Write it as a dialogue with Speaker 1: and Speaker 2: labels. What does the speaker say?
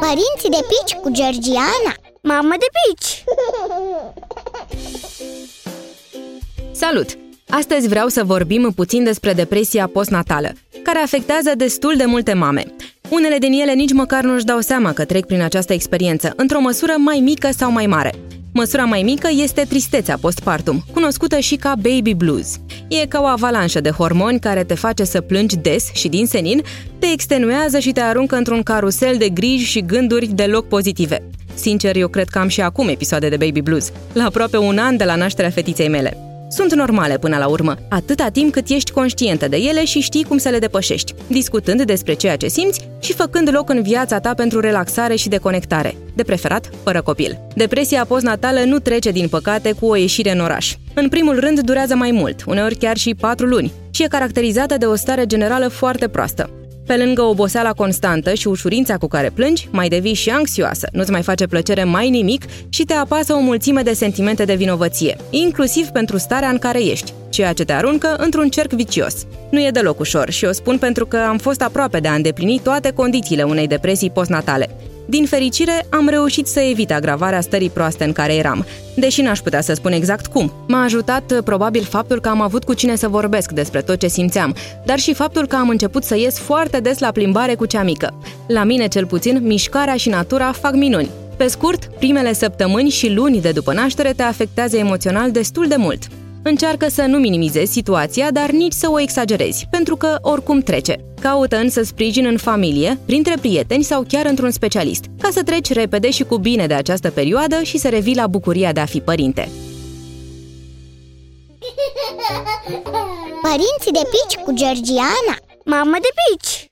Speaker 1: Părinții de pici cu Georgiana
Speaker 2: Mamă de pici!
Speaker 3: Salut! Astăzi vreau să vorbim puțin despre depresia postnatală, care afectează destul de multe mame. Unele din ele nici măcar nu își dau seama că trec prin această experiență, într-o măsură mai mică sau mai mare. Măsura mai mică este tristețea postpartum, cunoscută și ca baby blues. E ca o avalanșă de hormoni care te face să plângi des și din senin, te extenuează și te aruncă într-un carusel de griji și gânduri deloc pozitive. Sincer, eu cred că am și acum episoade de baby blues, la aproape un an de la nașterea fetiței mele. Sunt normale până la urmă, atâta timp cât ești conștientă de ele și știi cum să le depășești, discutând despre ceea ce simți și făcând loc în viața ta pentru relaxare și deconectare, de preferat fără copil. Depresia postnatală nu trece, din păcate, cu o ieșire în oraș. În primul rând, durează mai mult, uneori chiar și patru luni, și e caracterizată de o stare generală foarte proastă. Pe lângă oboseala constantă și ușurința cu care plângi, mai devii și anxioasă, nu-ți mai face plăcere mai nimic și te apasă o mulțime de sentimente de vinovăție, inclusiv pentru starea în care ești, ceea ce te aruncă într-un cerc vicios. Nu e deloc ușor și o spun pentru că am fost aproape de a îndeplini toate condițiile unei depresii postnatale. Din fericire, am reușit să evit agravarea stării proaste în care eram, deși n-aș putea să spun exact cum. M-a ajutat uh, probabil faptul că am avut cu cine să vorbesc despre tot ce simțeam, dar și faptul că am început să ies foarte des la plimbare cu cea mică. La mine, cel puțin, mișcarea și natura fac minuni. Pe scurt, primele săptămâni și luni de după naștere te afectează emoțional destul de mult. Încearcă să nu minimizezi situația, dar nici să o exagerezi, pentru că oricum trece. Caută însă sprijin în familie, printre prieteni sau chiar într-un specialist, ca să treci repede și cu bine de această perioadă și să revii la bucuria de a fi părinte.
Speaker 1: Părinții de pici cu Georgiana
Speaker 2: Mamă de pici!